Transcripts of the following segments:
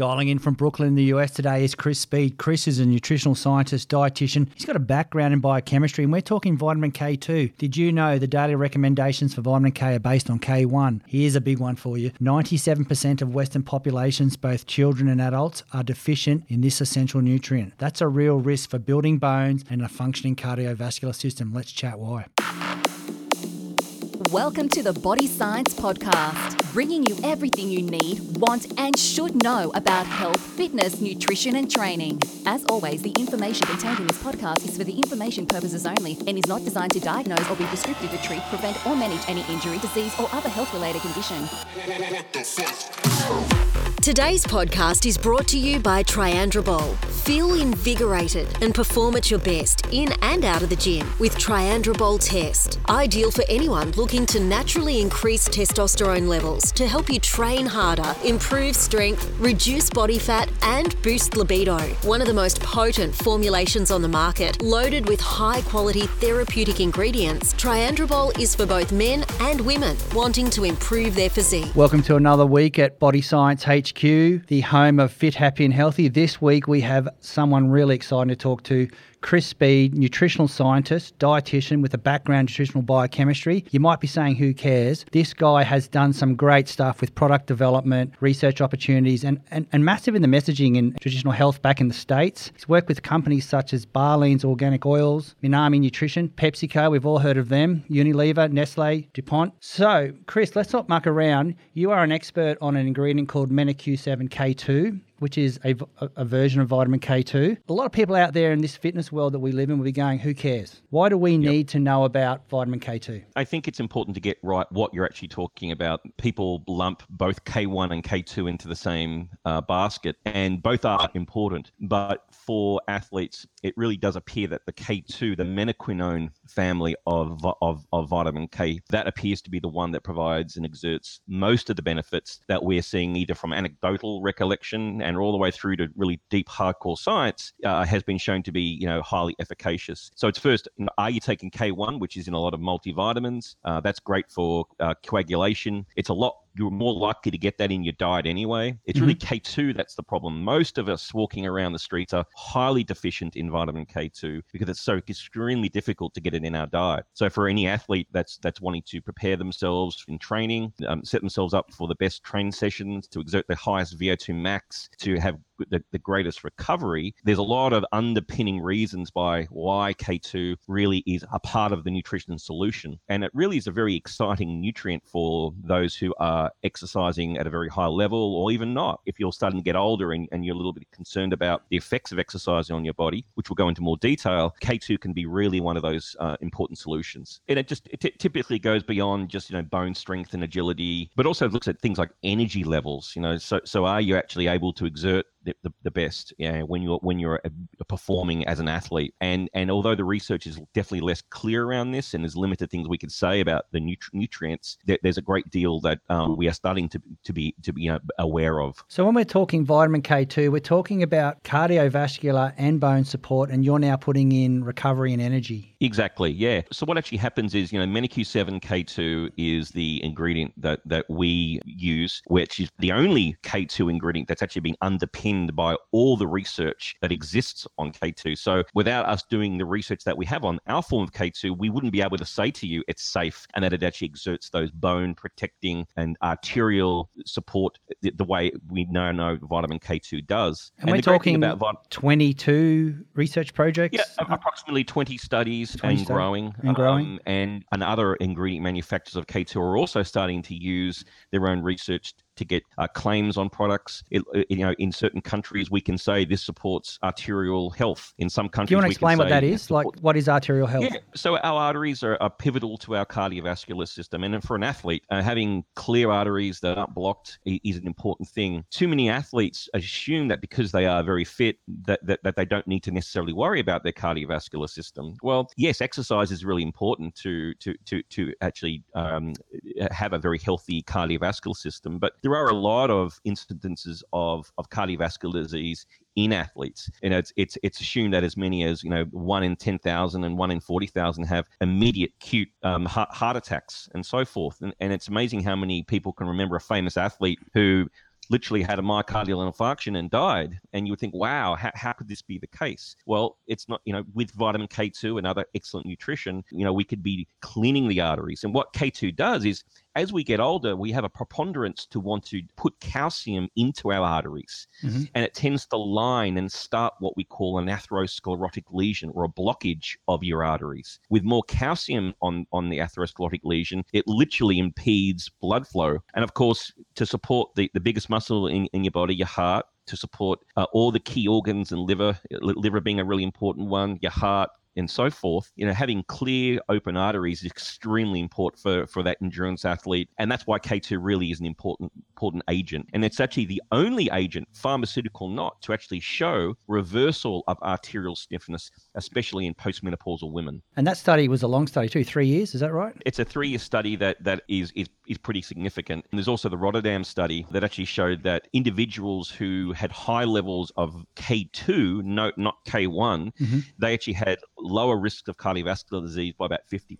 Dialing in from Brooklyn in the US today is Chris Speed. Chris is a nutritional scientist, dietitian. He's got a background in biochemistry, and we're talking vitamin K2. Did you know the daily recommendations for vitamin K are based on K1? Here's a big one for you 97% of Western populations, both children and adults, are deficient in this essential nutrient. That's a real risk for building bones and a functioning cardiovascular system. Let's chat why. Welcome to the Body Science Podcast, bringing you everything you need, want, and should know about health, fitness, nutrition, and training. As always, the information contained in this podcast is for the information purposes only and is not designed to diagnose or be prescriptive to treat, prevent, or manage any injury, disease, or other health related condition. Today's podcast is brought to you by Triandrobol. Feel invigorated and perform at your best in and out of the gym with Triandrobol Test. Ideal for anyone looking to naturally increase testosterone levels to help you train harder, improve strength, reduce body fat, and boost libido. One of the most potent formulations on the market, loaded with high quality therapeutic ingredients, Triandrobol is for both men and women wanting to improve their physique. Welcome to another week at Body Science HQ, the home of Fit, Happy, and Healthy. This week we have someone really exciting to talk to. Chris Speed, nutritional scientist, dietitian with a background in nutritional biochemistry. You might be saying, who cares? This guy has done some great stuff with product development, research opportunities, and, and, and massive in the messaging in traditional health back in the States. He's worked with companies such as Barlean's Organic Oils, Minami Nutrition, PepsiCo, we've all heard of them, Unilever, Nestle, DuPont. So, Chris, let's not muck around. You are an expert on an ingredient called MENQ7K2 which is a, a, version of vitamin K2. A lot of people out there in this fitness world that we live in will be going, who cares? Why do we need to know about vitamin K2? I think it's important to get right what you're actually talking about. People lump both K1 and K2 into the same uh, basket, and both are important. But for athletes, it really does appear that the K2, the menaquinone family of, of, of vitamin K, that appears to be the one that provides and exerts most of the benefits that we're seeing either from anecdotal recollection and all the way through to really deep hardcore science uh, has been shown to be you know highly efficacious. So it's first, you know, are you taking K1, which is in a lot of multivitamins? Uh, that's great for uh, coagulation. It's a lot you're more likely to get that in your diet anyway. It's mm-hmm. really K2 that's the problem. Most of us walking around the streets are highly deficient in vitamin K2 because it's so extremely difficult to get it in our diet. So for any athlete that's that's wanting to prepare themselves in training, um, set themselves up for the best training sessions, to exert the highest VO2 max, to have the, the greatest recovery, there's a lot of underpinning reasons by why K2 really is a part of the nutrition solution. And it really is a very exciting nutrient for those who are exercising at a very high level or even not. If you're starting to get older and, and you're a little bit concerned about the effects of exercising on your body, which we'll go into more detail, K2 can be really one of those uh, important solutions. And it just it t- typically goes beyond just, you know, bone strength and agility, but also looks at things like energy levels, you know, so, so are you actually able to exert the, the, the best you know, when you're when you're performing as an athlete. And and although the research is definitely less clear around this and there's limited things we can say about the nutri- nutrients there, there's a great deal that um, we are starting to to be to be you know, aware of. So when we're talking vitamin K2 we're talking about cardiovascular and bone support and you're now putting in recovery and energy exactly yeah so what actually happens is you know MENQ7 K2 is the ingredient that that we use which is the only K2 ingredient that's actually been underpinned underpinned by all the research that exists on K2. So without us doing the research that we have on our form of K2, we wouldn't be able to say to you it's safe and that it actually exerts those bone protecting and arterial support the, the way we now know vitamin K2 does. And, and we're talking about vit- 22 research projects? Yeah, approximately 20 studies 20 and growing. And growing. Um, and, and other ingredient manufacturers of K2 are also starting to use their own research to get uh, claims on products. It, you know, in certain countries, we can say this supports arterial health. In some countries, do you want to explain what that is? Like, what is arterial health? Yeah, so our arteries are, are pivotal to our cardiovascular system, and for an athlete, uh, having clear arteries that aren't blocked is an important thing. Too many athletes assume that because they are very fit, that, that, that they don't need to necessarily worry about their cardiovascular system. Well, yes, exercise is really important to to to to actually um, have a very healthy cardiovascular system, but there are a lot of incidences of, of cardiovascular disease in athletes. You know, it's it's it's assumed that as many as you know one in ten thousand and one in forty thousand have immediate acute um, heart, heart attacks and so forth. And, and it's amazing how many people can remember a famous athlete who literally had a myocardial infarction and died. And you would think, wow, how, how could this be the case? Well, it's not, you know, with vitamin K2 and other excellent nutrition, you know, we could be cleaning the arteries. And what K2 does is as we get older, we have a preponderance to want to put calcium into our arteries. Mm-hmm. And it tends to line and start what we call an atherosclerotic lesion or a blockage of your arteries. With more calcium on, on the atherosclerotic lesion, it literally impedes blood flow. And of course, to support the, the biggest muscle in, in your body, your heart, to support uh, all the key organs and liver, liver being a really important one, your heart, and so forth, you know, having clear open arteries is extremely important for, for that endurance athlete. And that's why K2 really is an important important agent. And it's actually the only agent, pharmaceutical not, to actually show reversal of arterial stiffness, especially in postmenopausal women. And that study was a long study too, three years, is that right? It's a three year study that, that is, is is pretty significant. And there's also the Rotterdam study that actually showed that individuals who had high levels of K2, no, not K1, mm-hmm. they actually had lower risks of cardiovascular disease by about 50%.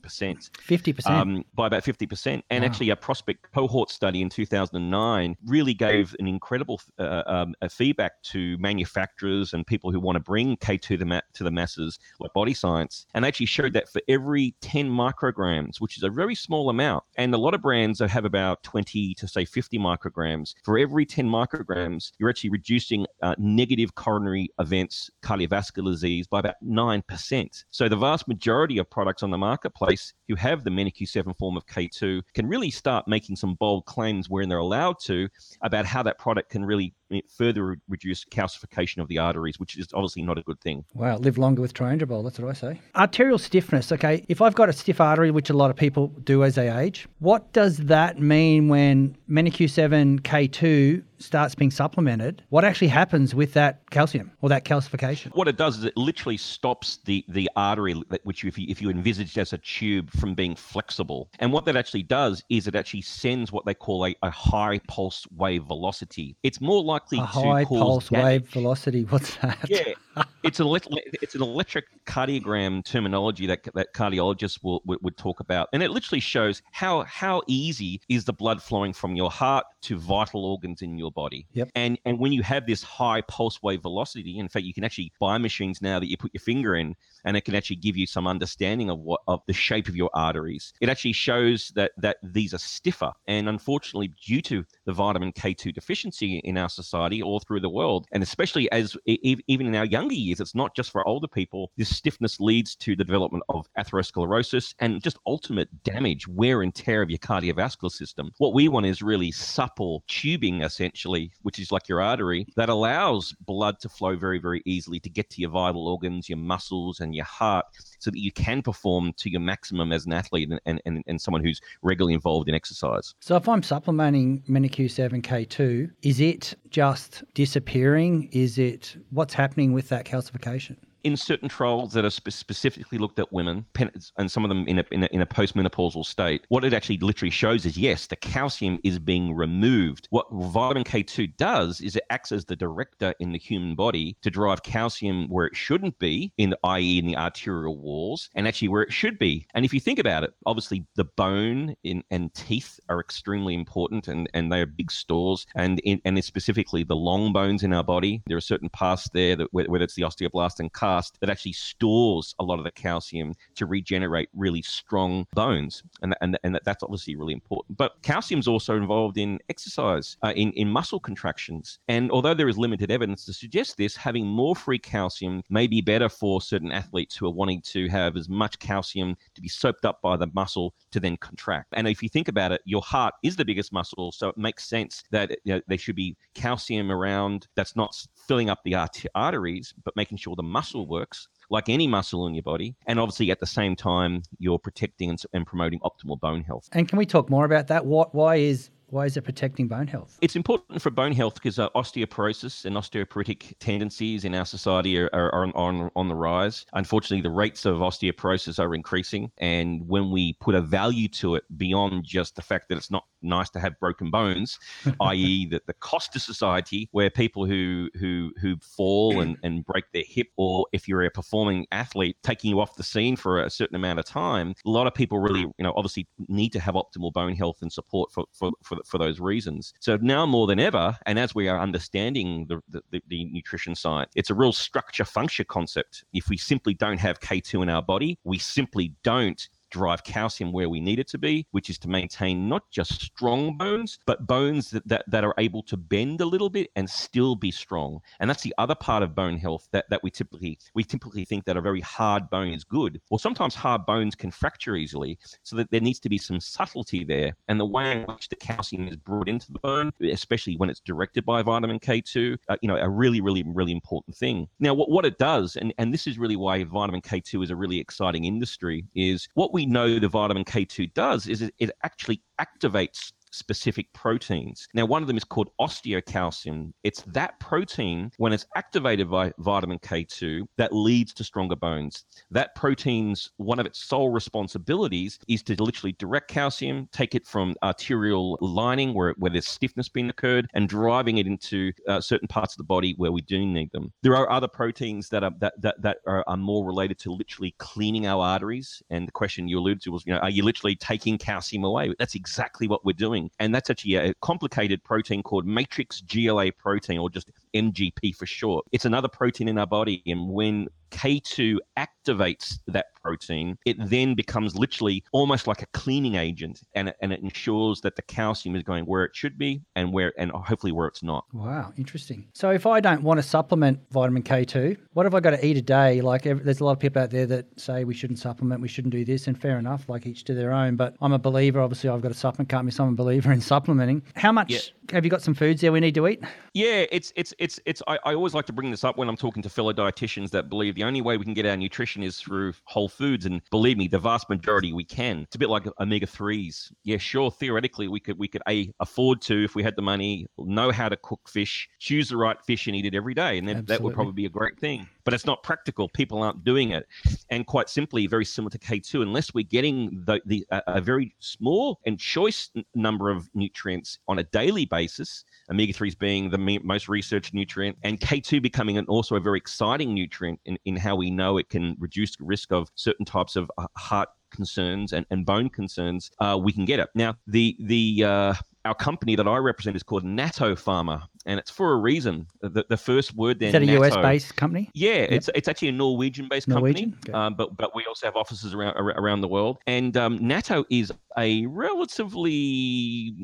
50%? Um, by about 50%. And wow. actually, a prospect cohort study in 2009 really gave an incredible uh, um, feedback to manufacturers and people who want to bring K2 to the, ma- to the masses, like Body Science, and actually showed that for every 10 micrograms, which is a very small amount, and a lot of brands have about 20 to say 50 micrograms, for every 10 micrograms, you're actually reducing uh, negative coronary events, cardiovascular disease by about 9%. So the vast majority of products on the marketplace who have the MENQ7 form of K2 can really start making some bold claims when they're allowed to about how that product can really further reduce calcification of the arteries, which is obviously not a good thing. Wow, live longer with Triandrobol, that's what I say. Arterial stiffness, okay, if I've got a stiff artery, which a lot of people do as they age, what does that mean when MENQ7 K2 starts being supplemented, what actually happens with that calcium or that calcification? What it does is it literally stops the, the artery, which if you, if you envisage as a tube, from being flexible. And what that actually does is it actually sends what they call a, a high pulse wave velocity. It's more likely a to high pulse damage. wave velocity. What's that? Yeah, it's an it's an electrocardiogram terminology that that cardiologists will would, would talk about, and it literally shows how how easy is the blood flowing from your heart to vital organs in your body. Yep. And and when you have this high pulse wave velocity, in fact, you can actually buy machines now that you put your finger in, and it can actually give you some understanding of what of the shape of your arteries. It actually shows that that these are stiffer, and unfortunately, due to the vitamin K2 deficiency in our society all through the world, and especially as even in our younger years, it's not just for older people. This stiffness leads to the development of atherosclerosis and just ultimate damage, wear and tear of your cardiovascular system. What we want is really supple tubing, essentially, which is like your artery, that allows blood to flow very, very easily to get to your vital organs, your muscles, and your heart so that you can perform to your maximum as an athlete and, and, and someone who's regularly involved in exercise. So if I'm supplementing MENQ7K2, is it just disappearing? Is it what's happening with that calcification? In certain trials that are spe- specifically looked at women, and some of them in a, in a, in, a, postmenopausal state, what it actually literally shows is yes, the calcium is being removed. What vitamin K2 does is it acts as the director in the human body to drive calcium where it shouldn't be, in the, i.e., in the arterial walls, and actually where it should be. And if you think about it, obviously the bone in, and teeth are extremely important, and, and they are big stores. And in, and specifically the long bones in our body, there are certain parts there that whether it's the osteoblast and that actually stores a lot of the calcium to regenerate really strong bones. And, and, and that's obviously really important. But calcium is also involved in exercise, uh, in, in muscle contractions. And although there is limited evidence to suggest this, having more free calcium may be better for certain athletes who are wanting to have as much calcium to be soaked up by the muscle to then contract. And if you think about it, your heart is the biggest muscle, so it makes sense that you know, there should be calcium around that's not filling up the arteries, but making sure the muscle works like any muscle in your body. And obviously, at the same time, you're protecting and, and promoting optimal bone health. And can we talk more about that? What, why is why is it protecting bone health? It's important for bone health because uh, osteoporosis and osteoporotic tendencies in our society are, are, are on, on the rise. Unfortunately, the rates of osteoporosis are increasing. And when we put a value to it beyond just the fact that it's not nice to have broken bones, i.e., that the cost to society, where people who who who fall and, and break their hip, or if you're a performing athlete, taking you off the scene for a certain amount of time, a lot of people really, you know, obviously need to have optimal bone health and support for, for, for for those reasons. So now more than ever, and as we are understanding the, the, the nutrition side, it's a real structure function concept. If we simply don't have K2 in our body, we simply don't drive calcium where we need it to be, which is to maintain not just strong bones, but bones that, that, that are able to bend a little bit and still be strong. And that's the other part of bone health that, that we typically we typically think that a very hard bone is good. Well, sometimes hard bones can fracture easily, so that there needs to be some subtlety there. And the way in which the calcium is brought into the bone, especially when it's directed by vitamin K2, uh, you know, a really, really, really important thing. Now, what, what it does, and, and this is really why vitamin K2 is a really exciting industry, is what we we know the vitamin K2 does is it, it actually activates specific proteins. Now, one of them is called osteocalcin. It's that protein, when it's activated by vitamin K2, that leads to stronger bones. That protein's one of its sole responsibilities is to literally direct calcium, take it from arterial lining where, where there's stiffness being occurred, and driving it into uh, certain parts of the body where we do need them. There are other proteins that are that that, that are, are more related to literally cleaning our arteries. And the question you alluded to was, you know, are you literally taking calcium away? That's exactly what we're doing protein, and that's actually a complicated protein called matrix GLA protein, or just MGP for short. It's another protein in our body, and when K2 activates that protein, it then becomes literally almost like a cleaning agent and it, and it ensures that the calcium is going where it should be and where and hopefully where it's not. Wow, interesting. So if I don't want to supplement vitamin K2, what have I got to eat a day? Like there's a lot of people out there that say we shouldn't supplement, we shouldn't do this, and fair enough, like each to their own. But I'm a believer. Obviously, I've got a supplement company, so I'm a believer in supplementing. How much yeah. have you got? Some foods there we need to eat? Yeah, it's it's it's it's. I, I always like to bring this up when I'm talking to fellow dietitians that believe the only way we can get our nutrition is through whole foods, and believe me, the vast majority we can. It's a bit like omega threes. Yeah, sure, theoretically we could we could a afford to if we had the money, know how to cook fish, choose the right fish, and eat it every day, and then that would probably be a great thing. But it's not practical. People aren't doing it, and quite simply, very similar to K two, unless we're getting the, the a very small and choice number of nutrients on a daily basis omega 3s being the most researched nutrient, and K2 becoming an, also a very exciting nutrient in, in how we know it can reduce the risk of certain types of uh, heart concerns and, and bone concerns, uh, we can get it. Now, the the uh, our company that I represent is called Natto Pharma, and it's for a reason. The, the first word there. Is that a US based company? Yeah, yep. it's it's actually a Norwegian based company, okay. um, but but we also have offices around around the world. And um, Natto is a relatively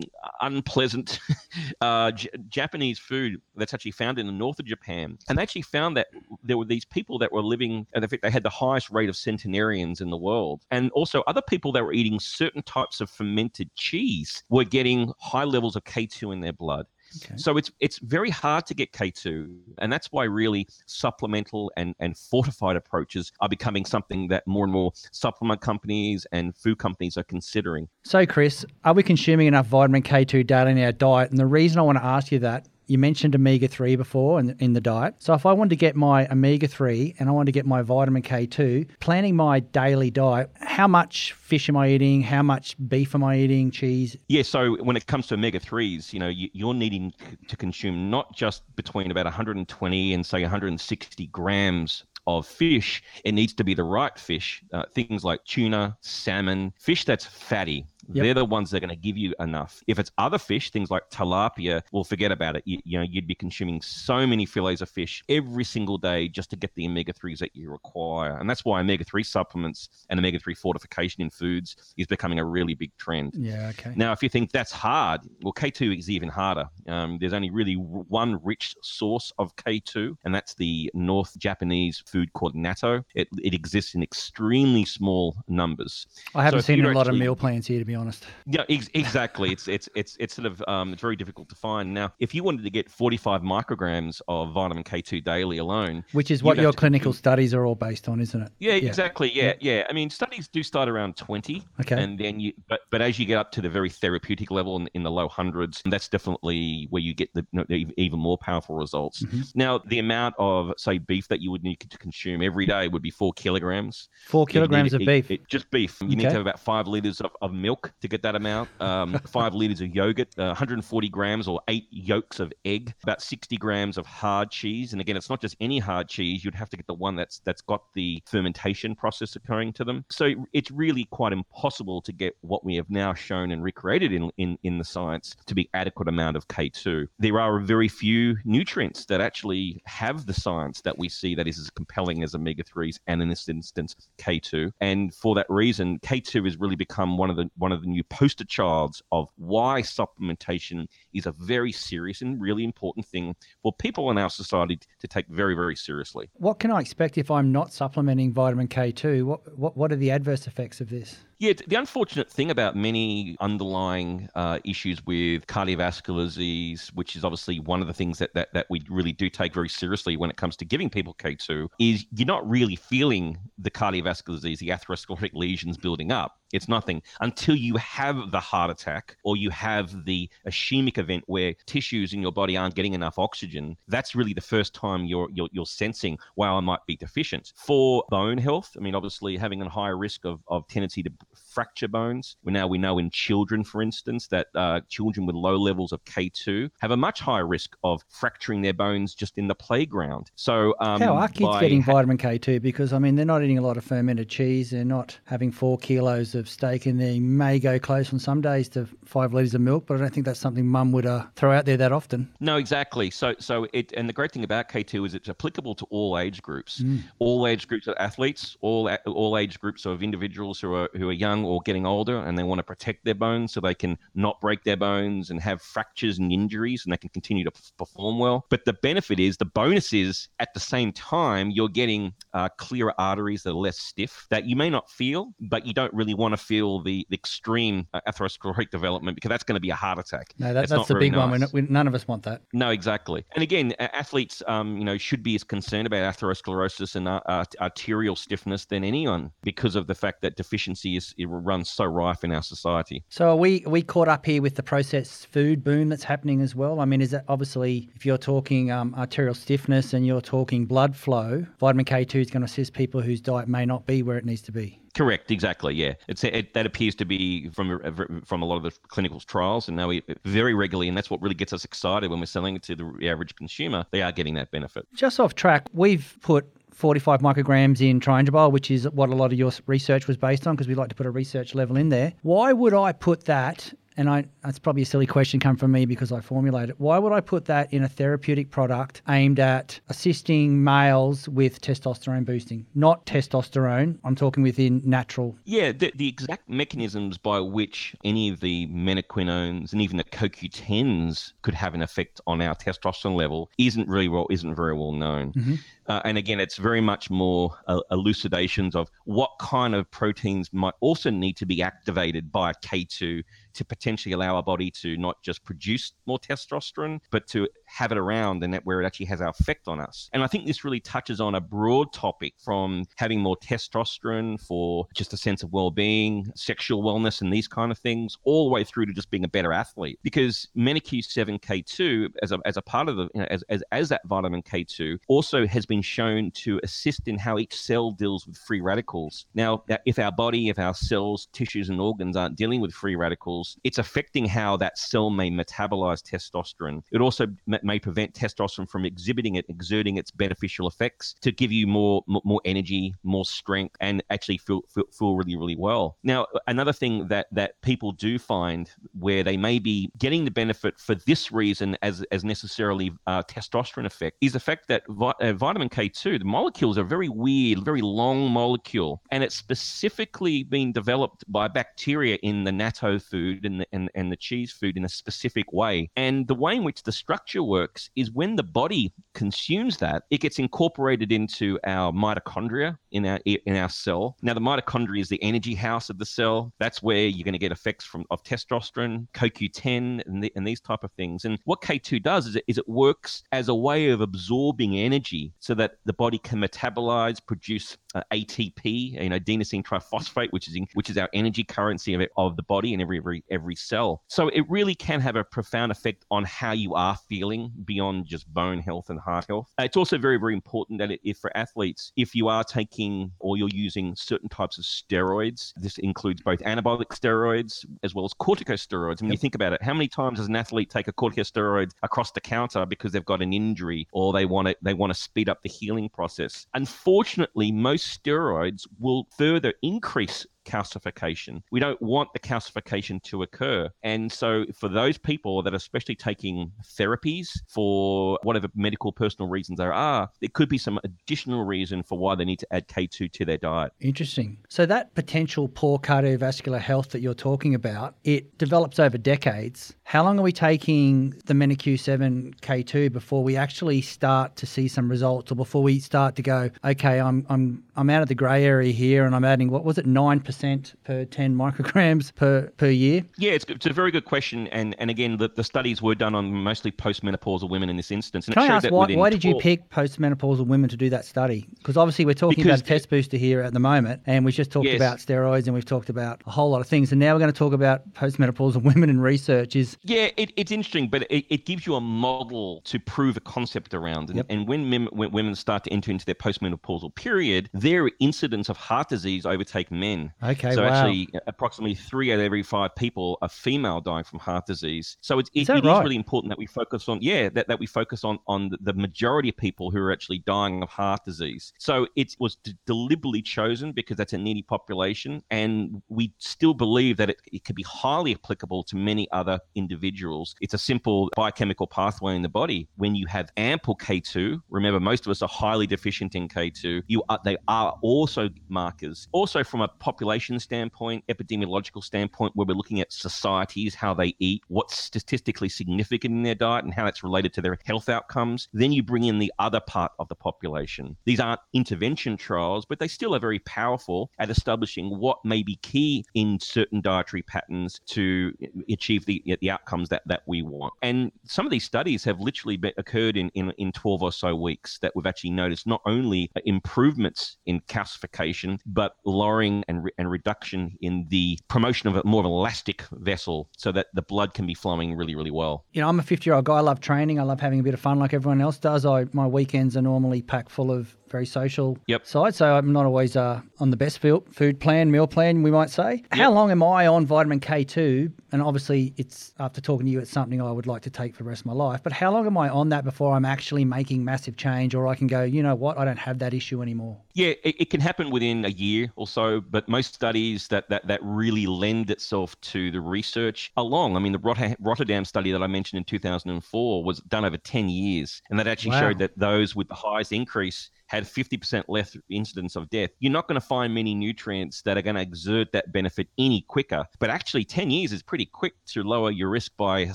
unpleasant uh, J- Japanese food that's actually found in the north of Japan. And they actually found that there were these people that were living, and in fact, they had the highest rate of centenarians in the world. And also, other people that were eating certain types of fermented cheese were getting high levels of K2 in their blood. Okay. So it's it's very hard to get K2, and that's why really supplemental and, and fortified approaches are becoming something that more and more supplement companies and food companies are considering. So, Chris, are we consuming enough vitamin K2 daily in our diet? And the reason I want to ask you that you mentioned omega 3 before in, in the diet. So if I want to get my omega 3 and I want to get my vitamin K2, planning my daily diet, how much fish am I eating? How much beef am I eating? Cheese? Yeah, so when it comes to omega 3s, you know, you, are needing to consume not just between about 120 and say 160 grams of fish, it needs to be the right fish. Uh, things like tuna, salmon, fish that's fatty. Yep. They're the ones that are going to give you enough. If it's other fish, things like tilapia, well, forget about it. You, you know, you'd be consuming so many fillets of fish every single day just to get the omega 3s that you require. And that's why omega 3 supplements and omega 3 fortification in foods is becoming a really big trend. Yeah, okay. Now, if you think that's hard, well, K2 is even harder. Um, there's only really one rich source of K2, and that's the North Japanese food called natto. It, it exists in extremely small numbers. I haven't so seen a lot actually, of meal plans here, to be honest. Yeah, ex- exactly. it's it's it's it's sort of um, it's very difficult to find. Now, if you wanted to get 45 micrograms of vitamin K2 daily alone, which is what your clinical studies are all based on, isn't it? Yeah, yeah. exactly. Yeah, yeah, yeah, I mean, studies do start around 20. Okay. And then you, but but as you get up to the very therapeutic level in, in the low hundreds, that's definitely where you get the, you know, the even more powerful results. Mm-hmm. Now, the amount of say beef that you would need to consume every day would be four kilograms. Four kilograms of beef. It, just beef. You okay. need to have about five liters of, of milk milk to get that amount, um, five liters of yogurt, uh, 140 grams or eight yolks of egg, about 60 grams of hard cheese. And again, it's not just any hard cheese. You'd have to get the one that's that's got the fermentation process occurring to them. So it's really quite impossible to get what we have now shown and recreated in, in, in the science to be adequate amount of K2. There are very few nutrients that actually have the science that we see that is as compelling as omega 3s and in this instance K2. And for that reason, K2 has really become one of the one of the new poster childs of why supplementation is a very serious and really important thing for people in our society to take very, very seriously. What can I expect if I'm not supplementing vitamin K2? What, what, what are the adverse effects of this? Yeah, the unfortunate thing about many underlying uh, issues with cardiovascular disease, which is obviously one of the things that, that, that we really do take very seriously when it comes to giving people K2, is you're not really feeling the cardiovascular disease, the atherosclerotic lesions building up. It's nothing until you have the heart attack or you have the ischemic event where tissues in your body aren't getting enough oxygen. That's really the first time you're you're, you're sensing, wow, I might be deficient. For bone health, I mean, obviously having a higher risk of, of tendency to fracture bones. We now we know in children, for instance, that uh, children with low levels of K2 have a much higher risk of fracturing their bones just in the playground. So um, how are kids getting ha- vitamin K2? Because I mean, they're not eating a lot of fermented cheese. They're not having four kilos of steak, and they may go close on some days to five liters of milk. But I don't think that's something Mum would uh, throw out there that often. No, exactly. So, so it and the great thing about K2 is it's applicable to all age groups, mm. all age groups of athletes, all all age groups of individuals who are who are young or getting older, and they want to protect their bones so they can not break their bones and have fractures and injuries, and they can continue to perform well. But the benefit is the bonus is at the same time you're getting uh, clearer arteries that are less stiff that you may not feel, but you don't really want to feel the, the extreme uh, atherosclerotic development because that's going to be a heart attack. No, that, that's, the big nice. one. We, none of us want that. No, exactly. And again, athletes, um, you know, should be as concerned about atherosclerosis and uh, arterial stiffness than anyone because of the fact that deficiency is it runs so rife in our society. So are we are we caught up here with the processed food boom that's happening as well? I mean, is that obviously if you're talking um, arterial stiffness and you're talking blood flow, vitamin K2 is going to assist people whose diet may not be where it needs to be. Correct, exactly. Yeah, it's it, that appears to be from from a lot of the clinical trials, and now we very regularly, and that's what really gets us excited when we're selling it to the average consumer. They are getting that benefit. Just off track, we've put 45 micrograms in Triandrobol, which is what a lot of your research was based on, because we like to put a research level in there. Why would I put that and I, that's probably a silly question come from me because I formulate it. Why would I put that in a therapeutic product aimed at assisting males with testosterone boosting, not testosterone? I'm talking within natural. Yeah, the, the exact mechanisms by which any of the menaquinones and even the CoQ10s could have an effect on our testosterone level isn't really well isn't very well known. Mm-hmm. Uh, and again, it's very much more uh, elucidations of what kind of proteins might also need to be activated by K2 to potentially allow our body to not just produce more testosterone, but to have it around and that where it actually has our effect on us. And I think this really touches on a broad topic from having more testosterone for just a sense of well-being, sexual wellness, and these kind of things, all the way through to just being a better athlete. Because MENAQ7K2, as a, as a part of the, you know, as, as, as that vitamin K2, also has been shown to assist in how each cell deals with free radicals. Now, if our body, if our cells, tissues, and organs aren't dealing with free radicals, it's affecting how that cell may metabolize testosterone. It also may prevent testosterone from exhibiting it, exerting its beneficial effects to give you more more energy, more strength, and actually feel, feel, feel really really well. Now, another thing that that people do find where they may be getting the benefit for this reason as as necessarily uh, testosterone effect is the fact that vi- uh, vitamin K2, the molecules are very weird, very long molecule, and it's specifically been developed by bacteria in the natto food and the, and, and the cheese food in a specific way. And the way in which the structure works is when the body consumes that, it gets incorporated into our mitochondria in our in our cell. Now, the mitochondria is the energy house of the cell. That's where you're going to get effects from of testosterone, CoQ10, and, the, and these type of things. And what K2 does is it, is it works as a way of absorbing energy so that the body can metabolize, produce uh, ATP, you know, adenosine triphosphate, which is in, which is our energy currency of, it, of the body and every, every every cell. So it really can have a profound effect on how you are feeling beyond just bone health and heart health. Uh, it's also very very important that if for athletes, if you are taking or you're using certain types of steroids, this includes both anabolic steroids as well as corticosteroids. When you think about it, how many times does an athlete take a corticosteroid across the counter because they've got an injury or they want to they want to speed up the healing process? Unfortunately, most steroids will further increase calcification. We don't want the calcification to occur. And so, for those people that are especially taking therapies for whatever medical personal reasons there are, there could be some additional reason for why they need to add K2 to their diet. Interesting. So, that potential poor cardiovascular health that you're talking about, it develops over decades. How long are we taking the MENA-Q7 K2 before we actually start to see some results or before we start to go, okay, I'm, I'm, I'm out of the grey area here and I'm adding, what was it, 9%? Percent per 10 micrograms per, per year? Yeah, it's, it's a very good question. And, and again, the, the studies were done on mostly postmenopausal women in this instance. And Can I ask, why, why did you pick postmenopausal women to do that study? Because obviously we're talking because about a test booster here at the moment, and we've just talked yes. about steroids and we've talked about a whole lot of things. And now we're going to talk about postmenopausal women and research. Is Yeah, it, it's interesting, but it, it gives you a model to prove a concept around. And, yep. and when, mem- when women start to enter into their postmenopausal period, their incidence of heart disease overtake men. Okay, so wow. actually, uh, approximately three out of every five people are female dying from heart disease. So it, it, it right? is really important that we focus on, yeah, that, that we focus on on the, the majority of people who are actually dying of heart disease. So it was d- deliberately chosen because that's a needy population, and we still believe that it, it could be highly applicable to many other individuals. It's a simple biochemical pathway in the body. When you have ample K2, remember most of us are highly deficient in K2. You are, they are also markers. Also from a population standpoint, epidemiological standpoint, where we're looking at societies, how they eat, what's statistically significant in their diet, and how that's related to their health outcomes. Then you bring in the other part of the population. These aren't intervention trials, but they still are very powerful at establishing what may be key in certain dietary patterns to achieve the, the outcomes that, that we want. And some of these studies have literally occurred in, in, in 12 or so weeks that we've actually noticed not only uh, improvements in calcification, but lowering and, and reduction reduction in the promotion of a more of an elastic vessel so that the blood can be flowing really, really well. You know, I'm a 50 year old guy. I love training. I love having a bit of fun like everyone else does. I My weekends are normally packed full of very social yep. side. So I'm not always uh, on the best food plan, meal plan, we might say. Yep. How long am I on vitamin K2? And obviously, it's after talking to you, it's something I would like to take for the rest of my life. But how long am I on that before I'm actually making massive change, or I can go, you know what, I don't have that issue anymore? Yeah, it, it can happen within a year or so. But most studies that that that really lend itself to the research along. I mean, the Rotterdam study that I mentioned in 2004 was done over 10 years, and that actually wow. showed that those with the highest increase had 50% less incidence of death, you're not going to find many nutrients that are going to exert that benefit any quicker. But actually, 10 years is pretty quick to lower your risk by a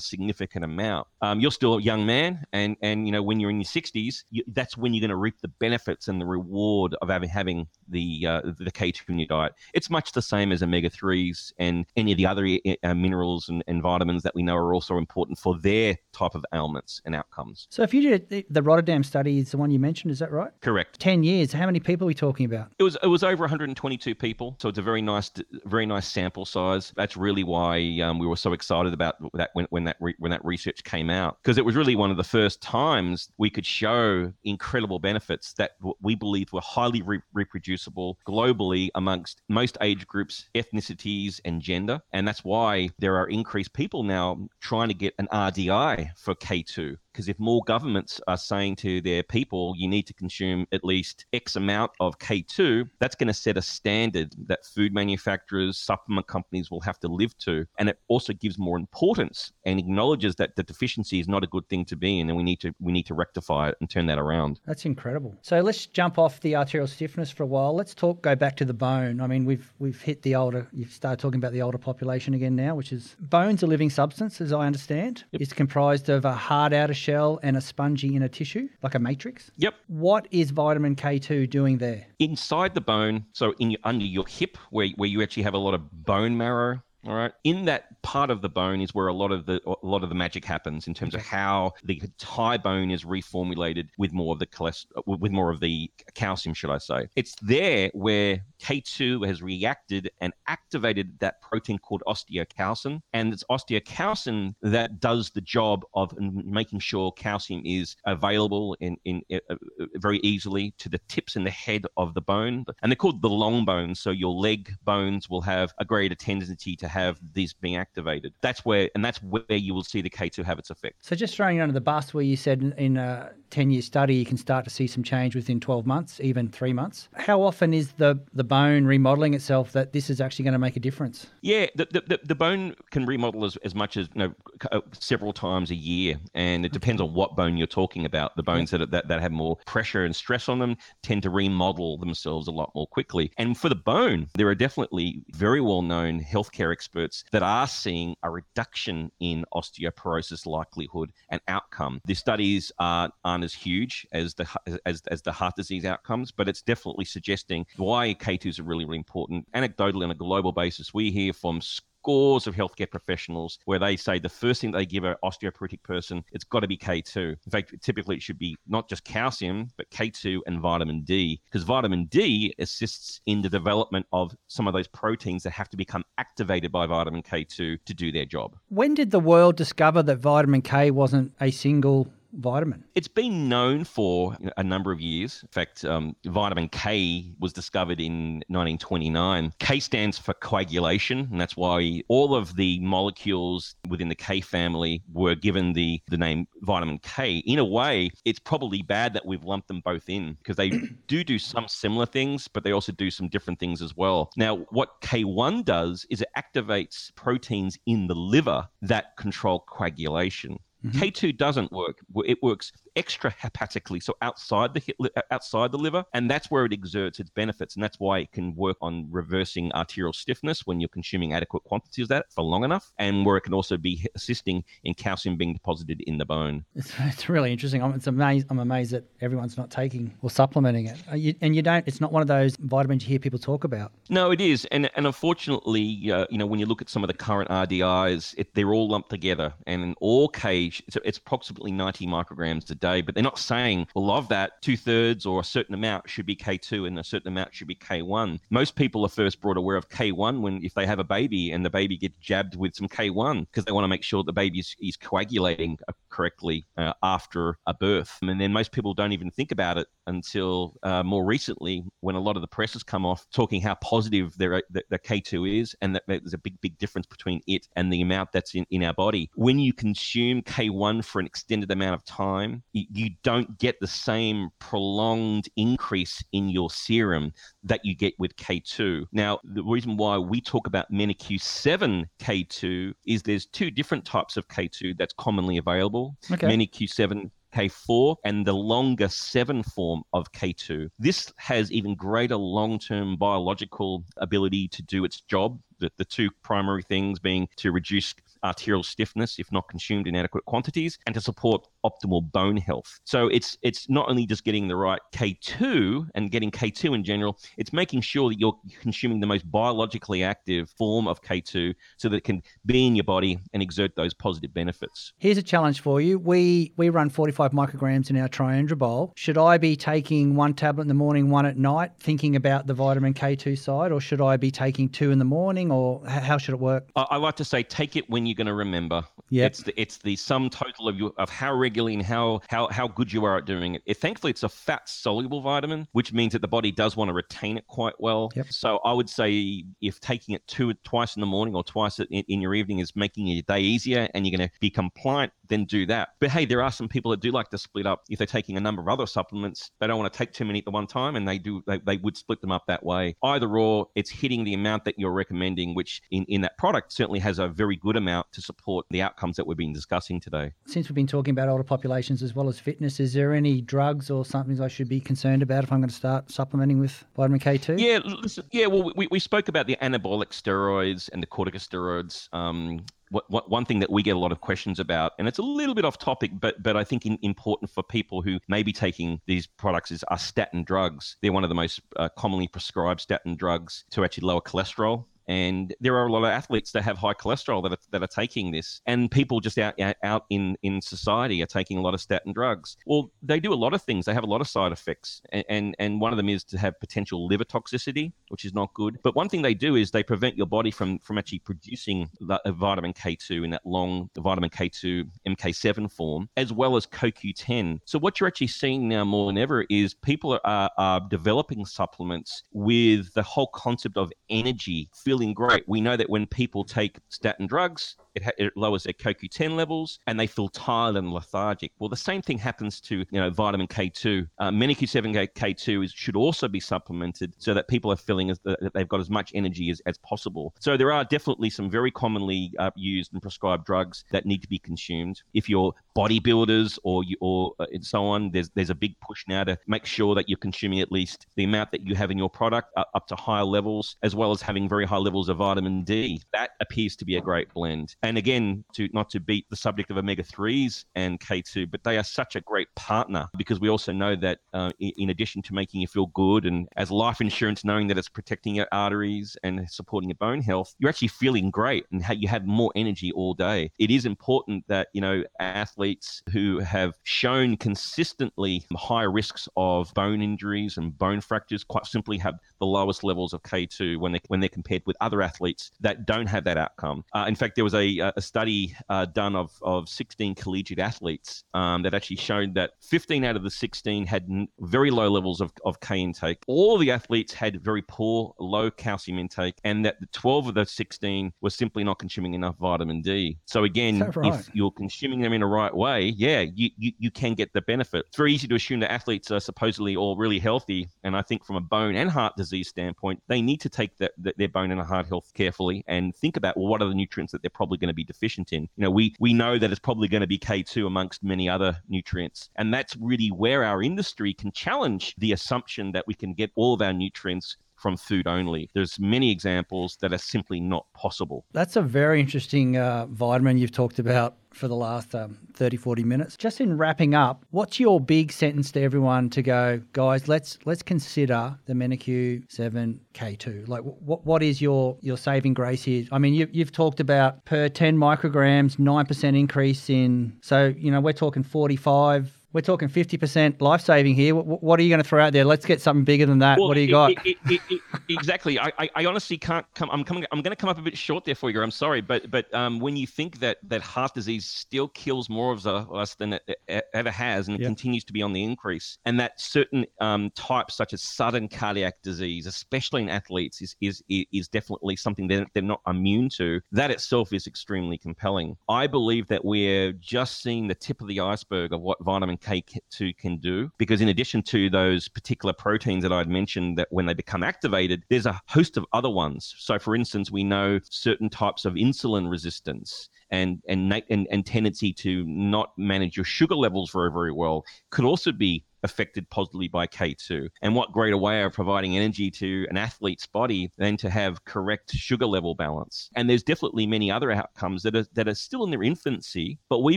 significant amount. Um, you're still a young man, and and you know when you're in your 60s, you, that's when you're going to reap the benefits and the reward of having having the uh, the K2 in your diet. It's much the same as omega 3s and any of the other uh, minerals and, and vitamins that we know are also important for their type of ailments and outcomes. So if you did the Rotterdam study, is the one you mentioned, is that right? Correct correct. 10 years. How many people are we talking about? It was it was over 122 people. So it's a very nice very nice sample size. That's really why um, we were so excited about that when, when that re- when that research came out because it was really one of the first times we could show incredible benefits that we believed were highly re- reproducible globally amongst most age groups, ethnicities and gender. And that's why there are increased people now trying to get an RDI for K2 because if more governments are saying to their people, you need to consume at least X amount of K2, that's going to set a standard that food manufacturers, supplement companies will have to live to. And it also gives more importance and acknowledges that the deficiency is not a good thing to be in, and we need to we need to rectify it and turn that around. That's incredible. So let's jump off the arterial stiffness for a while. Let's talk go back to the bone. I mean, we've we've hit the older. You've started talking about the older population again now, which is bones a living substance, as I understand. Yep. It's comprised of a hard outer shell and a spongy inner tissue, like a matrix. Yep. What is vitamin K2 doing there? Inside the bone, so in your, under your hip, where, where you actually have a lot of bone marrow All right. In that part of the bone is where a lot of the a lot of the magic happens in terms of how the thigh bone is reformulated with more of the cholesterol, with more of the calcium, should I say? It's there where K2 has reacted and activated that protein called osteocalcin, and it's osteocalcin that does the job of making sure calcium is available in, in, in uh, uh, very easily to the tips and the head of the bone, and they're called the long bones. So your leg bones will have a greater tendency to have these being activated. That's where, and that's where you will see the K2 have its effect. So just throwing it under the bus, where you said in a 10 year study, you can start to see some change within 12 months, even three months. How often is the, the bone remodeling itself that this is actually going to make a difference? Yeah, the, the, the bone can remodel as, as much as you know, uh, several times a year. And it depends on what bone you're talking about. The bones that, that, that have more pressure and stress on them tend to remodel themselves a lot more quickly. And for the bone, there are definitely very well known healthcare experts that are seeing a reduction in osteoporosis likelihood and outcome. The studies are, are, aren't as huge as the as, as the heart disease outcomes, but it's definitely suggesting why K2s are really, really important. Anecdotally, on a global basis, we hear from scores of healthcare professionals where they say the first thing they give an osteoporotic person, it's got to be K2. In fact, typically it should be not just calcium, but K2 and vitamin D, because vitamin D assists in the development of some of those proteins that have to become activated by vitamin K2 to do their job. When did the world discover that vitamin K wasn't a single vitamin? It's been known for a number of years. In fact, um, vitamin K was discovered in 1929. K stands for coagulation, and that's why all of the molecules within the K family were given the, the name vitamin K. In a way, it's probably bad that we've lumped them both in because they do do some similar things, but they also do some different things as well. Now, what K1 does is it activates proteins in the liver that control coagulation. Mm-hmm. K2 doesn't work. It works extrahepatically, so outside the outside the liver, and that's where it exerts its benefits, and that's why it can work on reversing arterial stiffness when you're consuming adequate quantities of that for long enough, and where it can also be assisting in calcium being deposited in the bone. It's, it's really interesting. I'm, it's amazed. I'm amazed that everyone's not taking or supplementing it, uh, you, and you don't. It's not one of those vitamins you hear people talk about. No, it is, and and unfortunately, uh, you know, when you look at some of the current RDIs, it, they're all lumped together, and in all cage, it's, it's approximately 90 micrograms a day, but they're not saying, well, of that, two thirds or a certain amount should be K2 and a certain amount should be K1. Most people are first brought aware of K1 when if they have a baby and the baby gets jabbed with some K1 because they want to make sure the baby is, coagulating correctly uh, after a birth. And then most people don't even think about it until uh, more recently when a lot of the press has come off talking how positive their, the, the K2 is and that there's a big, big difference between it and the amount that's in, in our body. When you consume K1 for an extended amount of time, you, don't get the same prolonged increase in your serum that you get with K2. Now, the reason why we talk about MENA-Q7 K2 is there's two different types of K2 that's commonly available. Okay. MENA-Q7 K4 and the longer 7 form of K2. This has even greater long term biological ability to do its job. The, the two primary things being to reduce arterial stiffness if not consumed in adequate quantities, and to support optimal bone health. So it's it's not only just getting the right K2 and getting K2 in general, it's making sure that you're consuming the most biologically active form of K2 so that it can be in your body and exert those positive benefits. Here's a challenge for you. We we run 45 micrograms in our Triandrobol. Should I be taking one tablet in the morning, one at night, thinking about the vitamin K2 side, or should I be taking two in the morning, or how should it work? I, I like to say take it when you you're going to remember. Yeah, it's the it's the sum total of you of how regularly how how how good you are at doing it. it. Thankfully, it's a fat soluble vitamin, which means that the body does want to retain it quite well. Yep. So I would say if taking it two twice in the morning or twice in, in your evening is making your day easier, and you're going to be compliant, then do that. But hey, there are some people that do like to split up. If they're taking a number of other supplements, they don't want to take too many at the one time, and they do they, they would split them up that way. Either or, it's hitting the amount that you're recommending, which in, in that product certainly has a very good amount to support the outcomes that we've been discussing today. Since we've been talking about older populations as well as fitness, is there any drugs or something I should be concerned about if I'm going to start supplementing with vitamin K2? Yeah, listen, yeah. Well, we, we spoke about the anabolic steroids and the corticosteroids. Um, what, what, one thing that we get a lot of questions about, and it's a little bit off topic, but but I think in, important for people who may be taking these products is are statin drugs. They're one of the most uh, commonly prescribed statin drugs to actually lower cholesterol And there are a lot of athletes that have high cholesterol that are, that are taking this, and people just out out in in society are taking a lot of statin drugs. Well, they do a lot of things. They have a lot of side effects, and and, and one of them is to have potential liver toxicity, which is not good. But one thing they do is they prevent your body from from actually producing the, vitamin K2 in that long vitamin K2 MK7 form, as well as CoQ10. So what you're actually seeing now more than ever is people are, are developing supplements with the whole concept of energy, feeling great. We know that when people take statin drugs, it, ha- it lowers their CoQ10 levels, and they feel tired and lethargic. Well, the same thing happens to you know vitamin K2. Uh, Q7 K2 is, should also be supplemented so that people are feeling as, that they've got as much energy as, as possible. So there are definitely some very commonly uh, used and prescribed drugs that need to be consumed. If you're bodybuilders or you, or uh, and so on, there's there's a big push now to make sure that you're consuming at least the amount that you have in your product uh, up to higher levels, as well as having very high levels of vitamin D. That appears to be a great blend. And again, to not to beat the subject of omega threes and K2, but they are such a great partner because we also know that uh, in addition to making you feel good and as life insurance, knowing that it's protecting your arteries and supporting your bone health, you're actually feeling great and you have more energy all day. It is important that you know athletes who have shown consistently high risks of bone injuries and bone fractures quite simply have the lowest levels of K2 when they when they're compared with other athletes that don't have that outcome. Uh, in fact, there was a, a study uh, done of, of 16 collegiate athletes um, that actually showed that 15 out of the 16 had very low levels of, of K intake. All the athletes had very poor low calcium intake, and that the 12 of the 16 were simply not consuming enough vitamin D. So again, right? if you're consuming them in the right way, yeah, you, you, you can get the benefit. It's very easy to assume that athletes are supposedly all really healthy, and I think from a bone and heart disease standpoint, they need to take the, the, their bone and heart health carefully and think about well, what are the nutrients that they're probably going to be deficient in. You know, we we know that it's probably going to be K2 amongst many other nutrients, and that's really where our industry can challenge the assumption that we can get all of our nutrients from food only. There's many examples that are simply not possible. That's a very interesting uh, vitamin you've talked about for the last um, 30 40 minutes just in wrapping up what's your big sentence to everyone to go guys let's let's consider the MENAQ 7k2 like what what is your your saving grace here i mean you, you've talked about per 10 micrograms 9% increase in so you know we're talking 45 we're talking 50% life saving here. What, what, are you going to throw out there? Let's get something bigger than that. Well, what do you it, got? It, it, exactly. I, I, I, honestly can't come. I'm coming. I'm going to come up a bit short there for you. I'm sorry, but but um, when you think that that heart disease still kills more of us than it ever has, and yep. continues to be on the increase, and that certain um, types such as sudden cardiac disease, especially in athletes, is is is definitely something that they're not immune to. That itself is extremely compelling. I believe that we're just seeing the tip of the iceberg of what vitamin K2 can do. Because in addition to those particular proteins that I'd mentioned, that when they become activated, there's a host of other ones. So, for instance, we know certain types of insulin resistance and and and, and tendency to not manage your sugar levels very very well could also be affected positively by K2. And what greater way of providing energy to an athlete's body than to have correct sugar level balance? And there's definitely many other outcomes that are that are still in their infancy, but we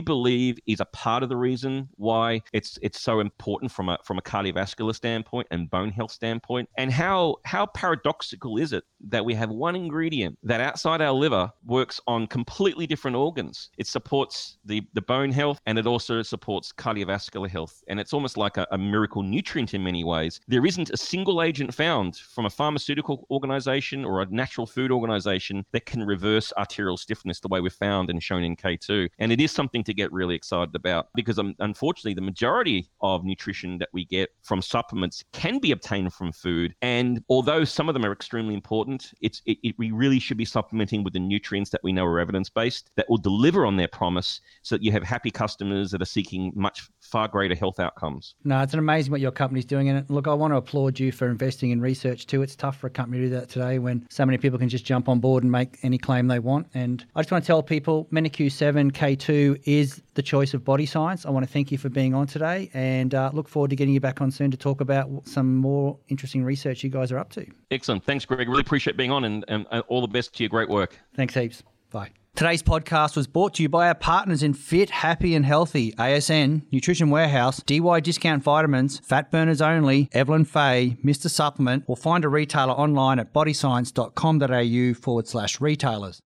believe is a part of the reason why it's it's so important from a from a cardiovascular standpoint and bone health standpoint. And how how paradoxical is it that we have one ingredient that outside our liver works on completely different organs? It supports the the bone health and it also supports cardiovascular health. And it's almost like a, a miracle nutrient in many ways. There isn't a single agent found from a pharmaceutical organization or a natural food organization that can reverse arterial stiffness the way we've found and shown in K2. And it is something to get really excited about because um, unfortunately, the majority of nutrition that we get from supplements can be obtained from food. And although some of them are extremely important, it's it, it, we really should be supplementing with the nutrients that we know are evidence based that will deliver on their promise so that you have happy customers that are seeking much far greater health outcomes. No, it's an amazing what your company's doing. And look, I want to applaud you for investing in research too. It's tough for a company to do that today when so many people can just jump on board and make any claim they want. And I just want to tell people MENAQ7 K2 is the choice of body science. I want to thank you for being on today and uh, look forward to getting you back on soon to talk about some more interesting research you guys are up to. Excellent. Thanks, Greg. Really appreciate being on and, and all the best to your great work. Thanks heaps. Bye. Today's podcast was brought to you by our partners in Fit, Happy and Healthy, ASN, Nutrition Warehouse, DY Discount Vitamins, Fat Burners Only, Evelyn Faye, Mr. Supplement, or find a retailer online at bodyscience.com.au forward slash retailers.